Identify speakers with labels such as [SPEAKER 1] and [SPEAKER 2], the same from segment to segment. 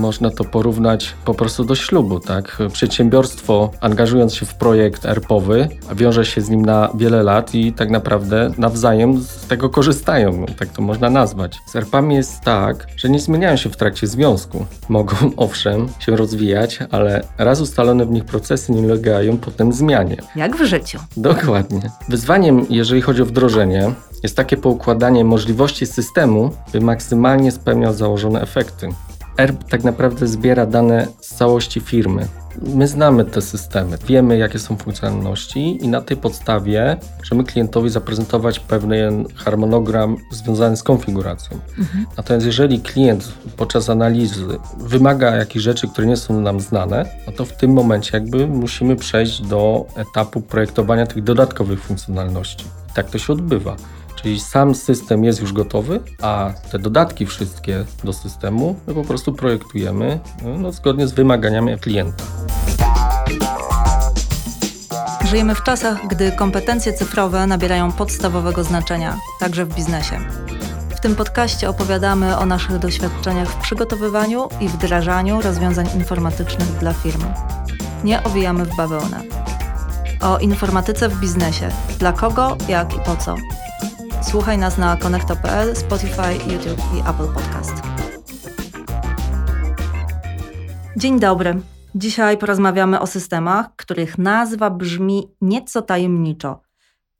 [SPEAKER 1] Można to porównać po prostu do ślubu, tak? Przedsiębiorstwo angażując się w projekt ERP-owy, wiąże się z nim na wiele lat i tak naprawdę nawzajem z tego korzystają, tak to można nazwać. Z ERP-ami jest tak, że nie zmieniają się w trakcie związku. Mogą owszem się rozwijać, ale raz ustalone w nich procesy nie ulegają potem zmianie.
[SPEAKER 2] Jak w życiu.
[SPEAKER 1] Dokładnie. Wyzwaniem, jeżeli chodzi o wdrożenie, jest takie poukładanie możliwości systemu, by maksymalnie spełniał założone efekty. ERP tak naprawdę zbiera dane z całości firmy. My znamy te systemy, wiemy jakie są funkcjonalności i na tej podstawie możemy klientowi zaprezentować pewien harmonogram związany z konfiguracją. Mhm. Natomiast jeżeli klient podczas analizy wymaga jakichś rzeczy, które nie są nam znane, no to w tym momencie jakby musimy przejść do etapu projektowania tych dodatkowych funkcjonalności. I tak to się odbywa. Czyli sam system jest już gotowy, a te dodatki wszystkie do systemu my po prostu projektujemy no, zgodnie z wymaganiami klienta.
[SPEAKER 2] Żyjemy w czasach, gdy kompetencje cyfrowe nabierają podstawowego znaczenia, także w biznesie. W tym podcaście opowiadamy o naszych doświadczeniach w przygotowywaniu i wdrażaniu rozwiązań informatycznych dla firm. Nie owijamy w bawełnę. O informatyce w biznesie. Dla kogo, jak i po co. Słuchaj nas na konekto.pl, Spotify, YouTube i Apple Podcast. Dzień dobry. Dzisiaj porozmawiamy o systemach, których nazwa brzmi nieco tajemniczo.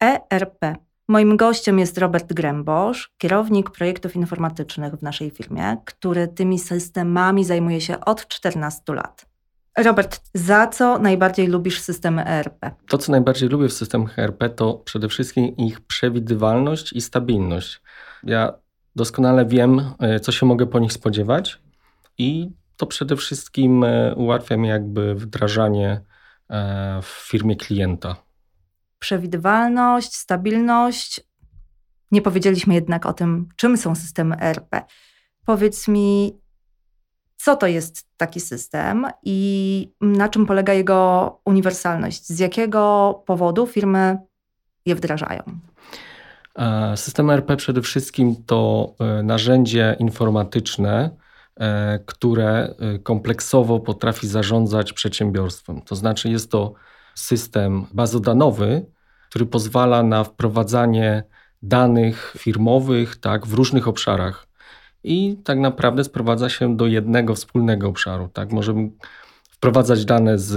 [SPEAKER 2] ERP. Moim gościem jest Robert Grębosz, kierownik projektów informatycznych w naszej firmie, który tymi systemami zajmuje się od 14 lat. Robert, za co najbardziej lubisz systemy ERP?
[SPEAKER 1] To, co najbardziej lubię w systemach ERP, to przede wszystkim ich przewidywalność i stabilność. Ja doskonale wiem, e, co się mogę po nich spodziewać i to przede wszystkim e, ułatwia mi jakby wdrażanie e, w firmie klienta.
[SPEAKER 2] Przewidywalność, stabilność. Nie powiedzieliśmy jednak o tym, czym są systemy ERP. Powiedz mi, co to jest taki system i na czym polega jego uniwersalność? Z jakiego powodu firmy je wdrażają?
[SPEAKER 1] E, system ERP przede wszystkim to e, narzędzie informatyczne, e, które kompleksowo potrafi zarządzać przedsiębiorstwem. To znaczy, jest to system bazodanowy, który pozwala na wprowadzanie danych firmowych tak, w różnych obszarach i tak naprawdę sprowadza się do jednego wspólnego obszaru. Tak? Możemy wprowadzać dane z,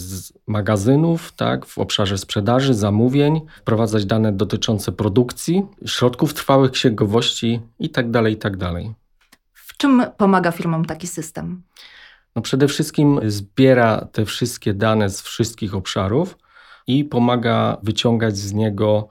[SPEAKER 1] z, magazynów tak, w obszarze sprzedaży, zamówień, wprowadzać dane dotyczące produkcji, środków trwałych, księgowości itd. Tak itd. Tak
[SPEAKER 2] w czym pomaga firmom taki system?
[SPEAKER 1] No przede wszystkim zbiera te wszystkie dane z wszystkich obszarów i pomaga wyciągać z niego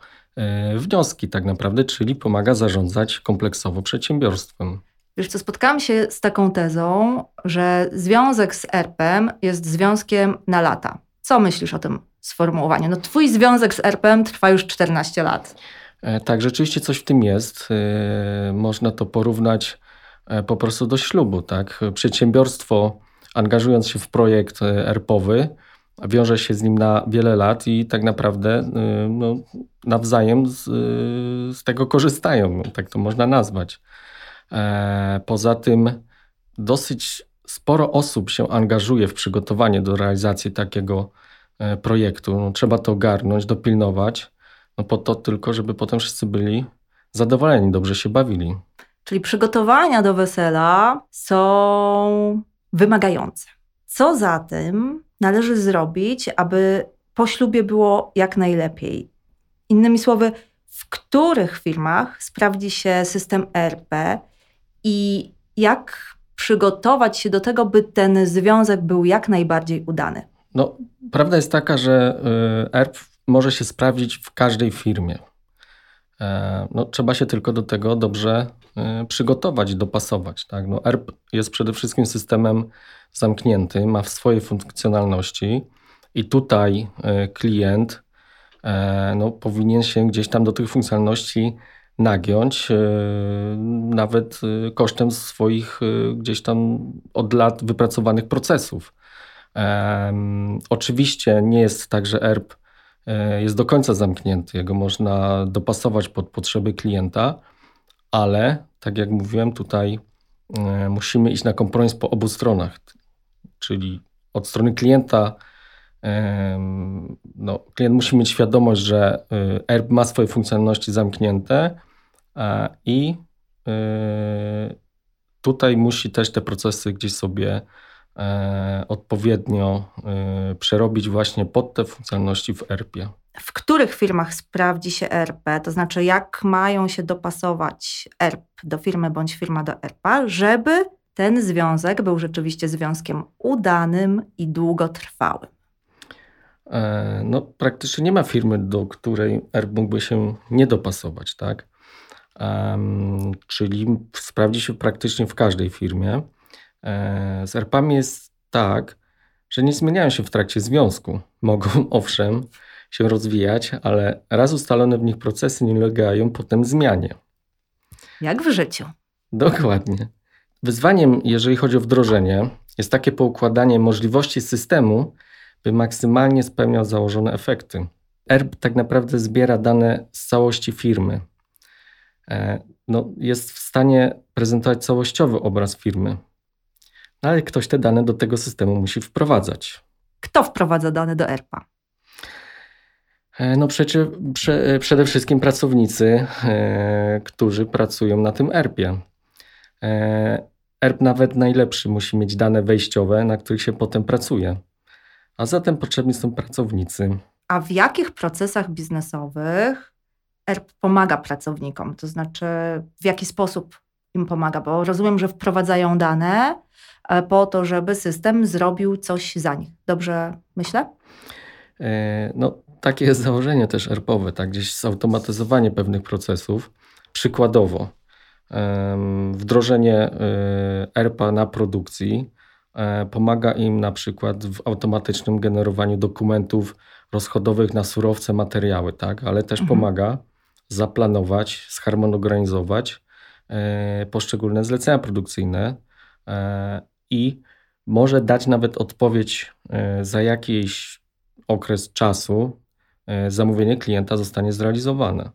[SPEAKER 1] wnioski tak naprawdę, czyli pomaga zarządzać kompleksowo przedsiębiorstwem.
[SPEAKER 2] Wiesz co, spotkałam się z taką tezą, że związek z ERP-em jest związkiem na lata. Co myślisz o tym sformułowaniu? No twój związek z ERP-em trwa już 14 lat.
[SPEAKER 1] E, tak, rzeczywiście coś w tym jest. E, można to porównać po prostu do ślubu. Tak? Przedsiębiorstwo angażując się w projekt ERP-owy, wiąże się z nim na wiele lat i tak naprawdę y, no, nawzajem z, z tego korzystają, tak to można nazwać. E, poza tym dosyć sporo osób się angażuje w przygotowanie do realizacji takiego e, projektu. No, trzeba to ogarnąć, dopilnować, no po to tylko, żeby potem wszyscy byli zadowoleni, dobrze się bawili.
[SPEAKER 2] Czyli przygotowania do wesela są wymagające. Co za tym należy zrobić, aby po ślubie było jak najlepiej? Innymi słowy, w których firmach sprawdzi się system ERP i jak przygotować się do tego, by ten związek był jak najbardziej udany?
[SPEAKER 1] No, prawda jest taka, że ERP może się sprawdzić w każdej firmie. E, no, trzeba się tylko do tego dobrze e, przygotować, dopasować. Tak? No, ERP jest przede wszystkim systemem zamknięty, ma swoje funkcjonalności i tutaj e, klient no, powinien się gdzieś tam do tych funkcjonalności nagiąć, nawet kosztem swoich gdzieś tam od lat wypracowanych procesów. Oczywiście nie jest tak, że ERP E, jest do końca zamknięty. Jego można dopasować pod potrzeby klienta, ale tak jak mówiłem, tutaj e, musimy iść na kompromis po obu stronach. Czyli od strony klienta, no, klient musi mieć świadomość, że y, ERP ma swoje funkcjonalności zamknięte i y, tutaj musi też te procesy gdzieś sobie e, odpowiednio y, przerobić właśnie pod te funkcjonalności w ERP-ie.
[SPEAKER 2] W których firmach sprawdzi się ERP, to znaczy jak mają się dopasować ERP do firmy bądź firma do ERP, żeby ten związek był rzeczywiście związkiem udanym i długotrwałym.
[SPEAKER 1] E, No, praktycznie nie ma firmy, do której ERP mógłby się nie dopasować, tak? Em, czyli sprawdzi się praktycznie w każdej firmie. E, Z ERP-ami jest tak, że nie zmieniają się w trakcie związku. Mogą, owszem, się rozwijać, ale raz ustalone w nich procesy nie ulegają potem zmianie.
[SPEAKER 2] Jak w życiu.
[SPEAKER 1] Dokładnie. Wyzwaniem, jeżeli chodzi o wdrożenie, jest takie poukładanie możliwości systemu, by maksymalnie spełniał założone efekty. ERP tak naprawdę zbiera dane z całości firmy. E, No, jest w stanie prezentować całościowy obraz firmy. No, ale ktoś te dane do tego systemu musi wprowadzać.
[SPEAKER 2] Kto wprowadza dane do ERP-a?
[SPEAKER 1] E, No przecie, prze, przede wszystkim pracownicy, e, którzy pracują na tym ERP-ie. E, ERP nawet najlepszy musi mieć dane wejściowe, na których się potem pracuje. A zatem potrzebni są pracownicy.
[SPEAKER 2] A w jakich procesach biznesowych ERP pomaga pracownikom? To znaczy, w jaki sposób im pomaga? Bo rozumiem, że wprowadzają dane e, po to, żeby system zrobił coś za nich. Dobrze myślę?
[SPEAKER 1] E, No, takie jest założenie też ERP-owe, tak? gdzieś zautomatyzowanie pewnych procesów. Przykładowo, wdrożenie e, ERP-a na produkcji e, pomaga im na przykład w automatycznym generowaniu dokumentów rozchodowych na surowce, materiały, tak? ale też
[SPEAKER 2] Mhm.
[SPEAKER 1] pomaga zaplanować, zharmonogranizować e, poszczególne zlecenia produkcyjne i może dać nawet odpowiedź za jakiś okres czasu zamówienie klienta zostanie zrealizowane.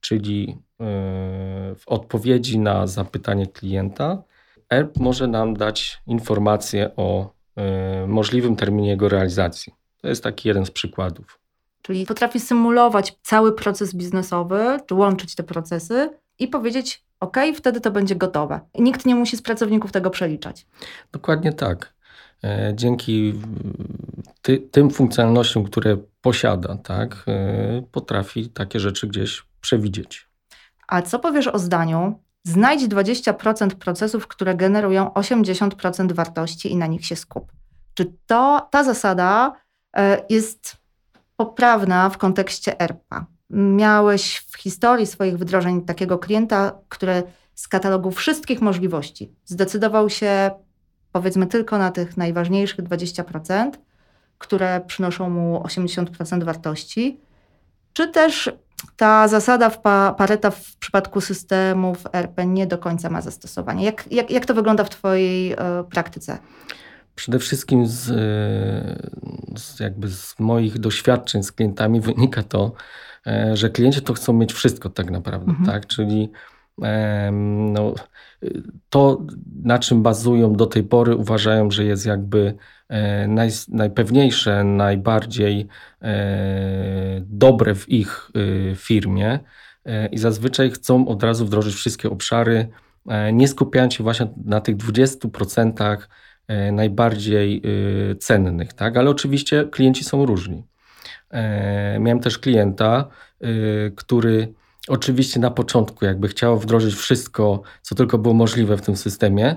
[SPEAKER 1] Czyli w odpowiedzi na zapytanie klienta ERP może nam dać informację o e, możliwym terminie jego realizacji. To jest taki jeden z przykładów.
[SPEAKER 2] Czyli potrafi symulować cały proces biznesowy, czy łączyć te procesy i powiedzieć, OK, wtedy to będzie gotowe. Nikt nie musi z pracowników tego przeliczać.
[SPEAKER 1] Dokładnie tak. E, Dzięki ty, tym funkcjonalnościom, które posiada, tak, e, potrafi takie rzeczy gdzieś przewidzieć.
[SPEAKER 2] A co powiesz o zdaniu? Znajdź 20% procesów, które generują 80% wartości i na nich się skup. Czy to, ta zasada e, jest poprawna w kontekście ERPA? Miałeś w historii swoich wdrożeń takiego klienta, który z katalogu wszystkich możliwości zdecydował się powiedzmy tylko na tych najważniejszych 20%, które przynoszą mu 80% wartości, czy też ta zasada w pa, Pareta w przypadku systemów RP nie do końca ma zastosowanie. Jak, jak, jak to wygląda w Twojej e, praktyce?
[SPEAKER 1] Przede wszystkim z, e, z, jakby z moich doświadczeń z klientami wynika to, e, że klienci to chcą mieć wszystko tak naprawdę,
[SPEAKER 2] Mhm.
[SPEAKER 1] tak? Czyli no, to, na czym bazują do tej pory, uważają, że jest jakby e, naj, najpewniejsze, najbardziej e, dobre w ich y, firmie e, i zazwyczaj chcą od razu wdrożyć wszystkie obszary, e, nie skupiając się właśnie na tych 20% e, najbardziej cennych, tak? Ale oczywiście klienci są różni. E, Miałem też klienta, który oczywiście na początku jakby chciał wdrożyć wszystko, co tylko było możliwe w tym systemie.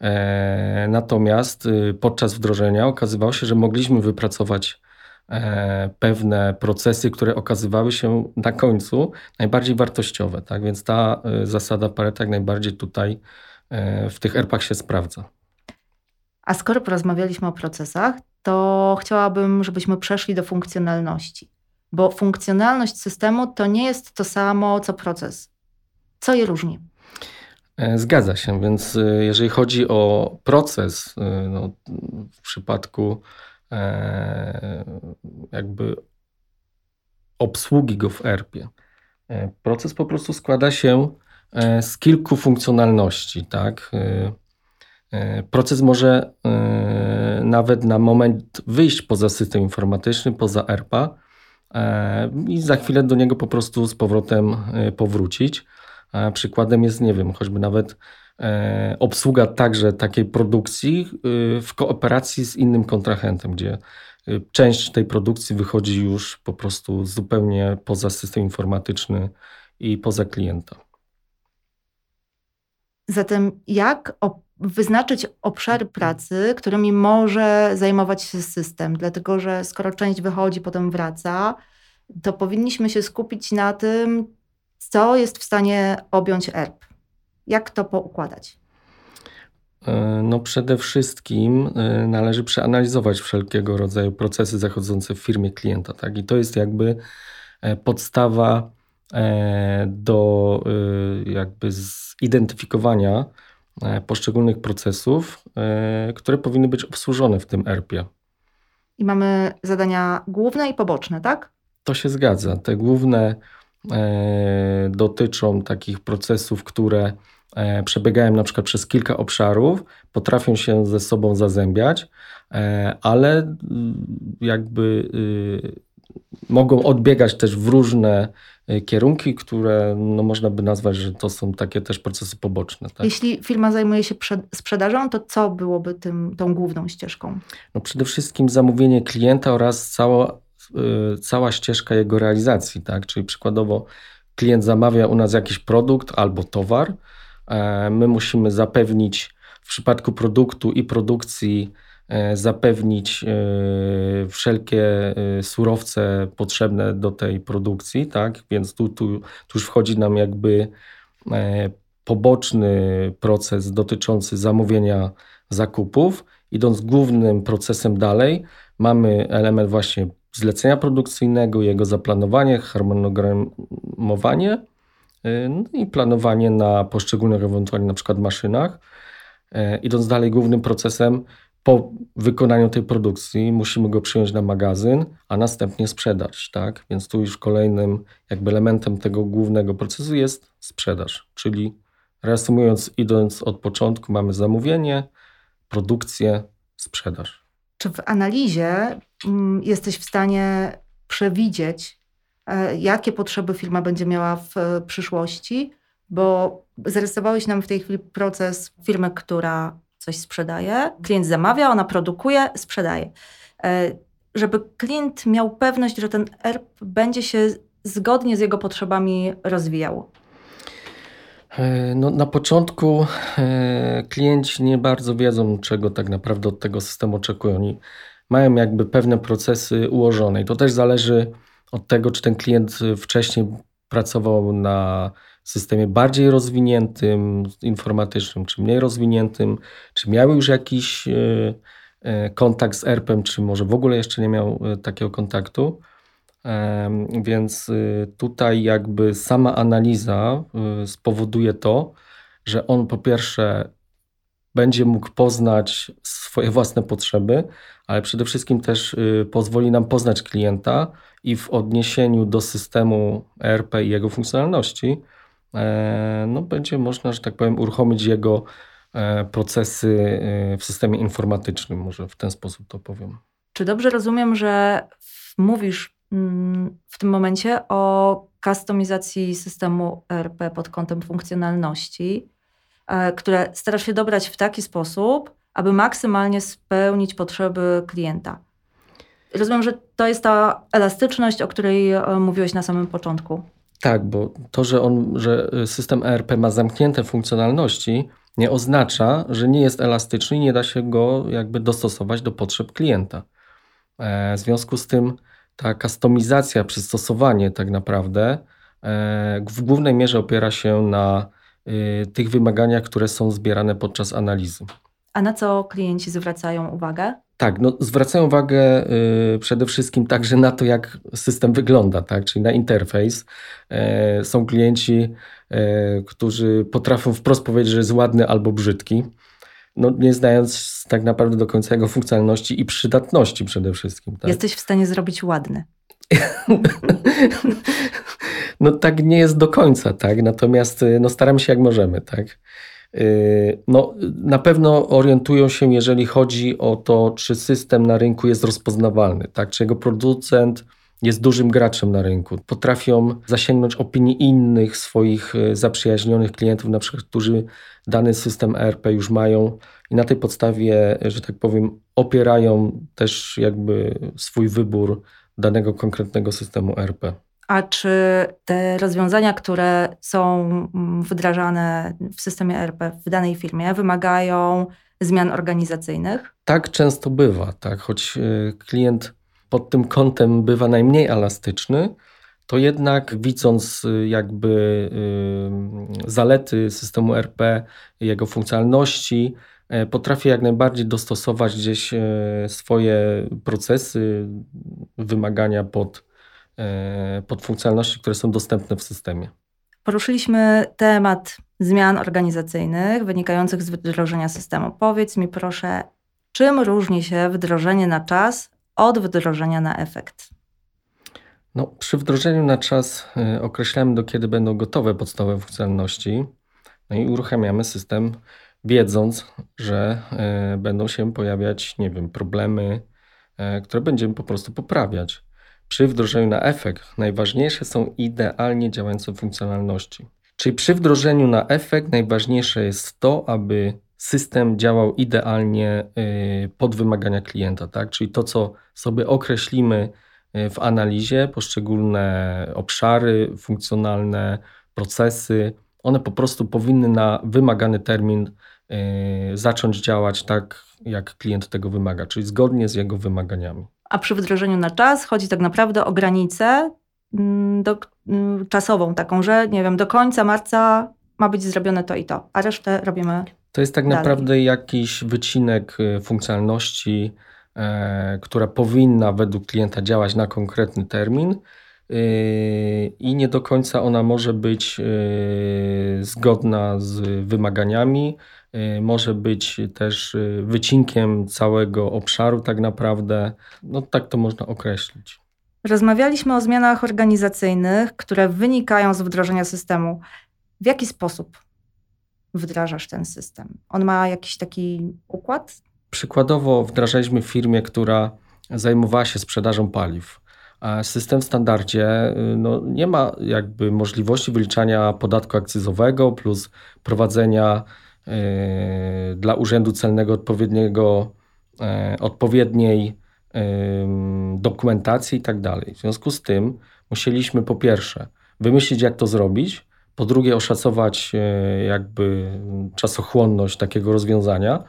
[SPEAKER 1] E, Natomiast y, podczas wdrożenia okazywało się, że mogliśmy wypracować e, pewne procesy, które okazywały się na końcu najbardziej wartościowe. Tak? Więc ta y, zasada Pareta jak najbardziej tutaj e, w tych ERP-ach się sprawdza.
[SPEAKER 2] A skoro porozmawialiśmy o procesach, to chciałabym, żebyśmy przeszli do funkcjonalności. Bo funkcjonalność systemu to nie jest to samo co proces. Co je różni?
[SPEAKER 1] E, Zgadza się, więc y, jeżeli chodzi o proces, y, no, w przypadku e, jakby obsługi go w ERP-ie, e, proces po prostu składa się e, z kilku funkcjonalności, tak? E, e, Proces może e, nawet na moment wyjść poza system informatyczny, poza ERPA e, i za chwilę do niego po prostu z powrotem e, powrócić. Przykładem jest, nie wiem, choćby nawet e, obsługa także takiej produkcji e, w kooperacji z innym kontrahentem, gdzie e, część tej produkcji wychodzi już po prostu zupełnie poza system informatyczny i poza klienta.
[SPEAKER 2] Zatem jak wyznaczyć obszary pracy, którymi może zajmować się system? Dlatego, że skoro część wychodzi, potem wraca, to powinniśmy się skupić na tym, co jest w stanie objąć ERP. Jak to poukładać?
[SPEAKER 1] E, No przede wszystkim e, należy przeanalizować wszelkiego rodzaju procesy zachodzące w firmie klienta, tak? I to jest jakby e, podstawa do e, jakby zidentyfikowania e, poszczególnych procesów, e, które powinny być obsłużone w tym ERP-ie.
[SPEAKER 2] I mamy zadania główne i poboczne, tak?
[SPEAKER 1] To się zgadza. Te główne e, dotyczą takich procesów, które e, przebiegają na przykład przez kilka obszarów, potrafią się ze sobą zazębiać, e, ale jakby y, mogą odbiegać też w różne y, kierunki, które no, można by nazwać, że to są takie też procesy poboczne. Tak?
[SPEAKER 2] Jeśli firma zajmuje się prze- sprzedażą, to co byłoby tym, tą główną ścieżką?
[SPEAKER 1] No przede wszystkim zamówienie klienta oraz cała, y, cała ścieżka jego realizacji, tak? Czyli przykładowo klient zamawia u nas jakiś produkt albo towar. e, My musimy zapewnić w przypadku produktu i produkcji zapewnić e, wszelkie e, surowce potrzebne do tej produkcji, tak? Więc tu, tu, tu już wchodzi nam jakby e, poboczny proces dotyczący zamówienia zakupów. Idąc głównym procesem dalej, mamy element właśnie zlecenia produkcyjnego, jego zaplanowanie, harmonogramowanie no i planowanie na poszczególnych ewentualnie na przykład maszynach. E, Idąc dalej głównym procesem, po wykonaniu tej produkcji musimy go przyjąć na magazyn, a następnie sprzedać, tak? Więc tu już kolejnym jakby elementem tego głównego procesu jest sprzedaż, czyli reasumując, idąc od początku, mamy zamówienie, produkcję, sprzedaż.
[SPEAKER 2] Czy w analizie mm, jesteś w stanie przewidzieć, e, jakie potrzeby firma będzie miała w e, przyszłości? Bo zarysowałeś nam w tej chwili proces firmy, która coś sprzedaje. Klient zamawia, ona produkuje, sprzedaje. E, Żeby klient miał pewność, że ten ERP będzie się zgodnie z jego potrzebami rozwijał.
[SPEAKER 1] E, No, na początku e, klienci nie bardzo wiedzą, czego tak naprawdę od tego systemu oczekują. Oni mają jakby pewne procesy ułożone i to też zależy od tego, czy ten klient wcześniej pracował na systemie bardziej rozwiniętym, informatycznym, czy mniej rozwiniętym, czy miał już jakiś e, e, kontakt z ERP-em, czy może w ogóle jeszcze nie miał e, takiego kontaktu. Więc tutaj jakby sama analiza spowoduje to, że on po pierwsze będzie mógł poznać swoje własne potrzeby, ale przede wszystkim też pozwoli nam poznać klienta i w odniesieniu do systemu ERP i jego funkcjonalności, no będzie można, że tak powiem, uruchomić jego e, procesy e, w systemie informatycznym, może w ten sposób to powiem.
[SPEAKER 2] Czy dobrze rozumiem, że mówisz mm, w tym momencie o kustomizacji systemu ERP pod kątem funkcjonalności, e, które starasz się dobrać w taki sposób, aby maksymalnie spełnić potrzeby klienta? Rozumiem, że to jest ta elastyczność, o której e, mówiłeś na samym początku.
[SPEAKER 1] Tak, bo to, że, on, że system ERP ma zamknięte funkcjonalności, nie oznacza, że nie jest elastyczny i nie da się go jakby dostosować do potrzeb klienta. E, W związku z tym ta kustomizacja, przystosowanie tak naprawdę e, w głównej mierze opiera się na y, tych wymaganiach, które są zbierane podczas analizy.
[SPEAKER 2] A na co klienci zwracają uwagę?
[SPEAKER 1] Tak, no zwracają uwagę y, przede wszystkim także na to, jak system wygląda, tak? czyli na interfejs. E, są klienci, e, którzy potrafią wprost powiedzieć, że jest ładny albo brzydki, no, nie znając tak naprawdę do końca jego funkcjonalności i przydatności przede wszystkim. Tak?
[SPEAKER 2] Jesteś w stanie zrobić ładny.
[SPEAKER 1] No tak nie jest do końca, tak? Natomiast y, no, staramy się jak możemy, tak? Y, no, na pewno orientują się, jeżeli chodzi o to, czy system na rynku jest rozpoznawalny, tak? Czy jego producent jest dużym graczem na rynku. Potrafią zasięgnąć opinii innych swoich y, zaprzyjaźnionych klientów, na przykład, którzy dany system ERP już mają i na tej podstawie, że tak powiem, opierają też jakby swój wybór danego konkretnego systemu ERP.
[SPEAKER 2] A czy te rozwiązania, które są mm, wdrażane w systemie ERP w danej firmie, wymagają zmian organizacyjnych?
[SPEAKER 1] Tak często bywa, tak, choć y, klient pod tym kątem bywa najmniej elastyczny, to jednak widząc y, jakby y, zalety systemu RP, jego funkcjonalności, e, potrafi jak najbardziej dostosować gdzieś e, swoje procesy, wymagania pod, e, pod funkcjonalności, które są dostępne w systemie.
[SPEAKER 2] Poruszyliśmy temat zmian organizacyjnych wynikających z wdrożenia systemu. Powiedz mi proszę, czym różni się wdrożenie na czas od wdrożenia na efekt?
[SPEAKER 1] No, przy wdrożeniu na czas y, określamy, do kiedy będą gotowe podstawowe funkcjonalności, no i uruchamiamy system, wiedząc, że y, będą się pojawiać, nie wiem, problemy, które będziemy po prostu poprawiać. Przy wdrożeniu na efekt najważniejsze są idealnie działające funkcjonalności. Czyli przy wdrożeniu na efekt najważniejsze jest to, aby system działał idealnie pod wymagania klienta, tak? Czyli to, co sobie określimy Y, w analizie poszczególne obszary funkcjonalne, procesy. One po prostu powinny na wymagany termin y, zacząć działać tak, jak klient tego wymaga, czyli zgodnie z jego wymaganiami.
[SPEAKER 2] A przy wdrożeniu na czas chodzi tak naprawdę o granicę mm, do, mm, czasową, taką, że nie wiem, do końca marca ma być zrobione to i to, a resztę robimy.
[SPEAKER 1] To jest tak
[SPEAKER 2] dalej.
[SPEAKER 1] naprawdę jakiś wycinek y, funkcjonalności, E, która powinna według klienta działać na konkretny termin i nie do końca ona może być e, zgodna z wymaganiami, może być też wycinkiem całego obszaru tak naprawdę. No tak to można określić.
[SPEAKER 2] Rozmawialiśmy o zmianach organizacyjnych, które wynikają z wdrożenia systemu. W jaki sposób wdrażasz ten system? On ma jakiś taki układ?
[SPEAKER 1] Przykładowo wdrażaliśmy firmę, która zajmowała się sprzedażą paliw. System w standardzie y, no, nie ma jakby możliwości wyliczania podatku akcyzowego plus prowadzenia y, dla Urzędu Celnego odpowiedniego, y, odpowiedniej dokumentacji i tak dalej. W związku z tym musieliśmy po pierwsze wymyślić, jak to zrobić, po drugie oszacować jakby czasochłonność takiego rozwiązania,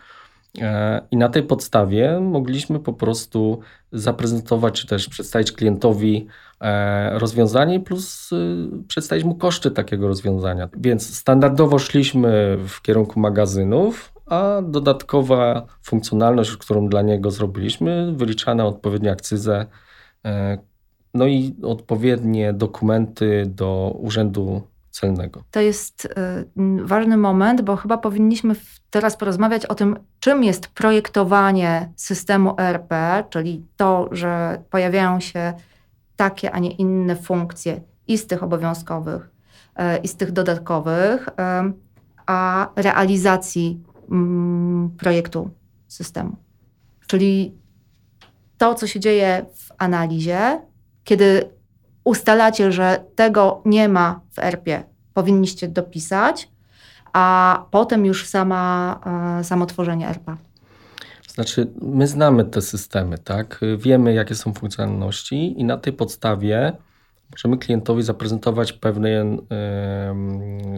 [SPEAKER 1] I na tej podstawie mogliśmy po prostu zaprezentować, czy też przedstawić klientowi e, rozwiązanie, plus y, przedstawić mu koszty takiego rozwiązania. Więc standardowo szliśmy w kierunku magazynów, a dodatkowa funkcjonalność, którą dla niego zrobiliśmy, wyliczana odpowiednio akcyzę, e, no i odpowiednie dokumenty do Urzędu celnego.
[SPEAKER 2] To jest y, ważny moment, bo chyba powinniśmy teraz porozmawiać o tym, czym jest projektowanie systemu ERP, czyli to, że pojawiają się takie, a nie inne funkcje i z tych obowiązkowych, y, i z tych dodatkowych, y, a realizacji projektu systemu. Czyli to, co się dzieje w analizie, kiedy ustalacie, że tego nie ma w ERP-ie, powinniście dopisać, a potem już sama, e, samo tworzenie ERP-a.
[SPEAKER 1] Znaczy, my znamy te systemy, tak? Wiemy, jakie są funkcjonalności i na tej podstawie możemy klientowi zaprezentować pewien y,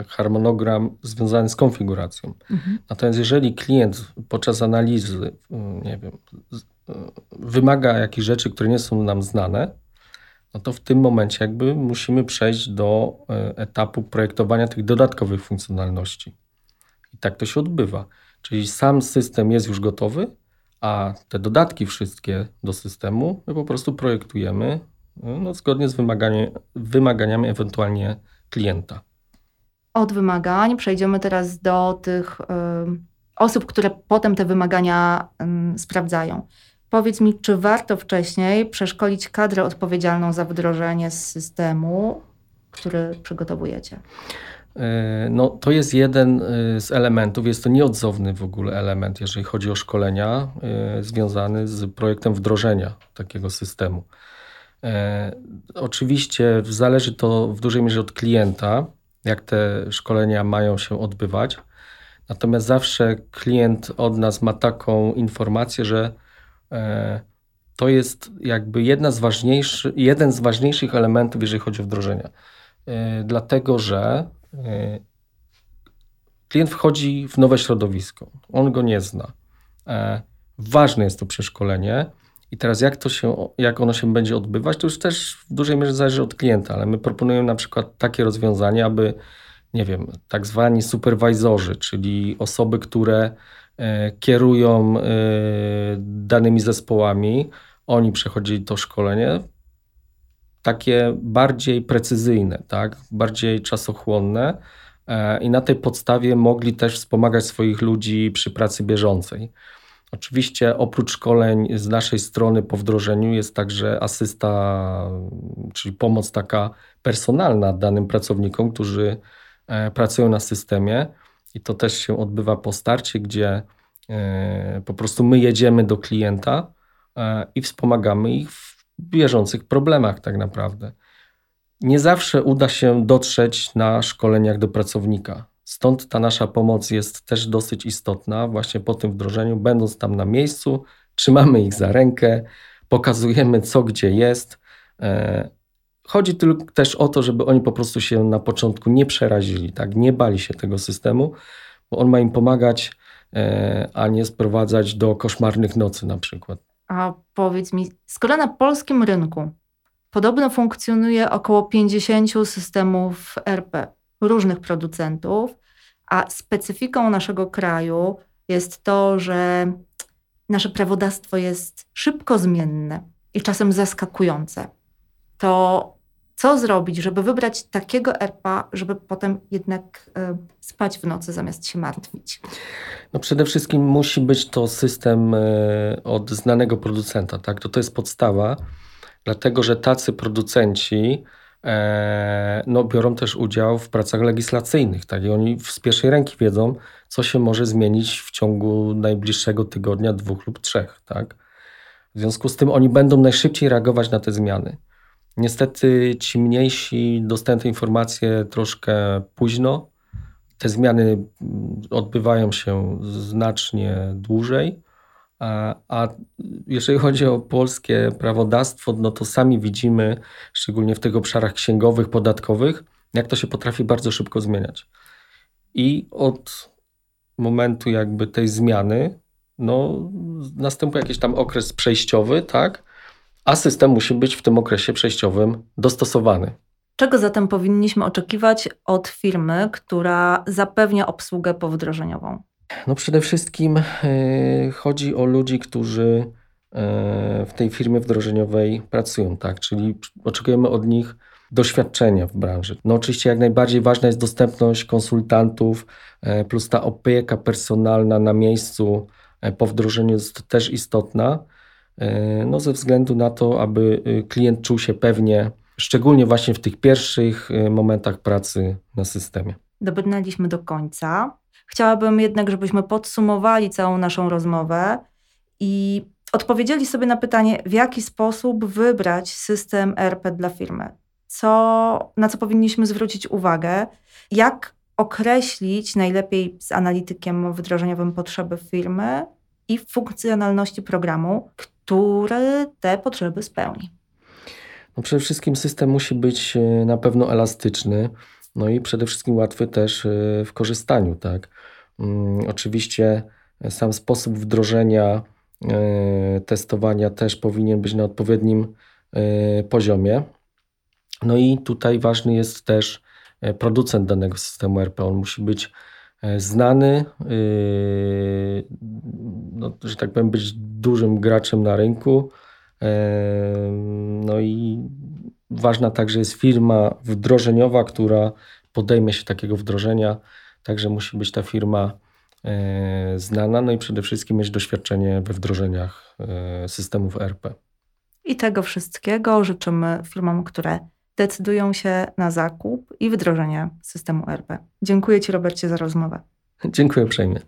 [SPEAKER 1] harmonogram związany z konfiguracją. Mhm. Natomiast jeżeli klient podczas analizy, nie wiem, wymaga jakichś rzeczy, które nie są nam znane, no to w tym momencie jakby musimy przejść do e, etapu projektowania tych dodatkowych funkcjonalności. I tak to się odbywa. Czyli sam system jest już gotowy, a te dodatki wszystkie do systemu my po prostu projektujemy no, zgodnie z wymaganiami ewentualnie klienta.
[SPEAKER 2] Od wymagań przejdziemy teraz do tych y, osób, które potem te wymagania y, sprawdzają. Powiedz mi, czy warto wcześniej przeszkolić kadrę odpowiedzialną za wdrożenie systemu który przygotowujecie?
[SPEAKER 1] E, no, to jest jeden e, z elementów, jest to nieodzowny w ogóle element, jeżeli chodzi o szkolenia, e, związany z projektem wdrożenia takiego systemu. Oczywiście zależy to w dużej mierze od klienta, jak te szkolenia mają się odbywać. Natomiast zawsze klient od nas ma taką informację, że to jest jakby jedna z jeden z ważniejszych elementów, jeżeli chodzi o wdrożenie. Dlatego, że E, klient wchodzi w nowe środowisko, on go nie zna. E, ważne jest to przeszkolenie. I teraz jak, to się, jak ono się będzie odbywać, to już też w dużej mierze zależy od klienta, ale my proponujemy na przykład takie rozwiązanie, aby, nie wiem, tak zwani superwizorzy, czyli osoby, które e, kierują danymi zespołami, oni przechodzili to szkolenie, takie bardziej precyzyjne, tak? bardziej czasochłonne e, i na tej podstawie mogli też wspomagać swoich ludzi przy pracy bieżącej. Oczywiście oprócz szkoleń z naszej strony po wdrożeniu jest także asysta, czyli pomoc taka personalna danym pracownikom, którzy e, pracują na systemie i to też się odbywa po starcie, gdzie e, po prostu my jedziemy do klienta i wspomagamy ich w bieżących problemach, tak naprawdę. Nie zawsze uda się dotrzeć na szkoleniach do pracownika. Stąd ta nasza pomoc jest też dosyć istotna, właśnie po tym wdrożeniu, będąc tam na miejscu, trzymamy ich za rękę, pokazujemy co gdzie jest. Chodzi tylko też o to, żeby oni po prostu się na początku nie przerazili, tak? nie bali się tego systemu, bo on ma im pomagać, e, a nie sprowadzać do koszmarnych nocy na przykład.
[SPEAKER 2] A powiedz mi, skoro na polskim rynku podobno funkcjonuje około 50 systemów RP różnych producentów, a specyfiką naszego kraju jest to, że nasze prawodawstwo jest szybko zmienne i czasem zaskakujące, to co zrobić, żeby wybrać takiego ERPA, żeby potem jednak y, spać w nocy zamiast się martwić?
[SPEAKER 1] No przede wszystkim musi być to system y, od znanego producenta, tak? To, to jest podstawa, dlatego że tacy producenci e, no, biorą też udział w pracach legislacyjnych, tak? I oni z pierwszej ręki wiedzą, co się może zmienić w ciągu najbliższego tygodnia, dwóch lub trzech, tak? W związku z tym oni będą najszybciej reagować na te zmiany. Niestety ci mniejsi dostają te informacje troszkę późno. Te zmiany mm, odbywają się znacznie dłużej. A, a jeżeli chodzi o polskie prawodawstwo, no to sami widzimy, szczególnie w tych obszarach księgowych, podatkowych, jak to się potrafi bardzo szybko zmieniać. I od momentu jakby tej zmiany, no, następuje jakiś tam okres przejściowy, tak? A system musi być w tym okresie przejściowym dostosowany.
[SPEAKER 2] Czego zatem powinniśmy oczekiwać od firmy, która zapewnia obsługę powdrożeniową?
[SPEAKER 1] No przede wszystkim yy, chodzi o ludzi, którzy yy, w tej firmie wdrożeniowej pracują, tak? Czyli oczekujemy od nich doświadczenia w branży. No oczywiście jak najbardziej ważna jest dostępność konsultantów, yy, plus ta opieka personalna na miejscu po wdrożeniu jest też istotna. E, no ze względu na to, aby y, klient czuł się pewnie, szczególnie właśnie w tych pierwszych y, momentach pracy na systemie.
[SPEAKER 2] Dobrnęliśmy do końca. Chciałabym jednak, żebyśmy podsumowali całą naszą rozmowę i odpowiedzieli sobie na pytanie, w jaki sposób wybrać system ERP dla firmy. Co, na co powinniśmy zwrócić uwagę, jak określić najlepiej z analitykiem wdrożeniowym potrzeby firmy i funkcjonalności programu, który te potrzeby spełni.
[SPEAKER 1] No przede wszystkim system musi być e, na pewno elastyczny, no i przede wszystkim łatwy też e, w korzystaniu, tak. Mm, oczywiście sam sposób wdrożenia, e, testowania też powinien być na odpowiednim poziomie. No i tutaj ważny jest też producent danego systemu RP. On musi być znany, no, że tak powiem, być dużym graczem na rynku. No i ważna także jest firma wdrożeniowa, która podejmie się takiego wdrożenia. Także musi być ta firma e, znana, no i przede wszystkim mieć doświadczenie we wdrożeniach e, systemów ERP.
[SPEAKER 2] I tego wszystkiego życzymy firmom, które decydują się na zakup i wdrożenie systemu ERP. Dziękuję Ci, Robercie, za rozmowę.
[SPEAKER 1] Dziękuję uprzejmie.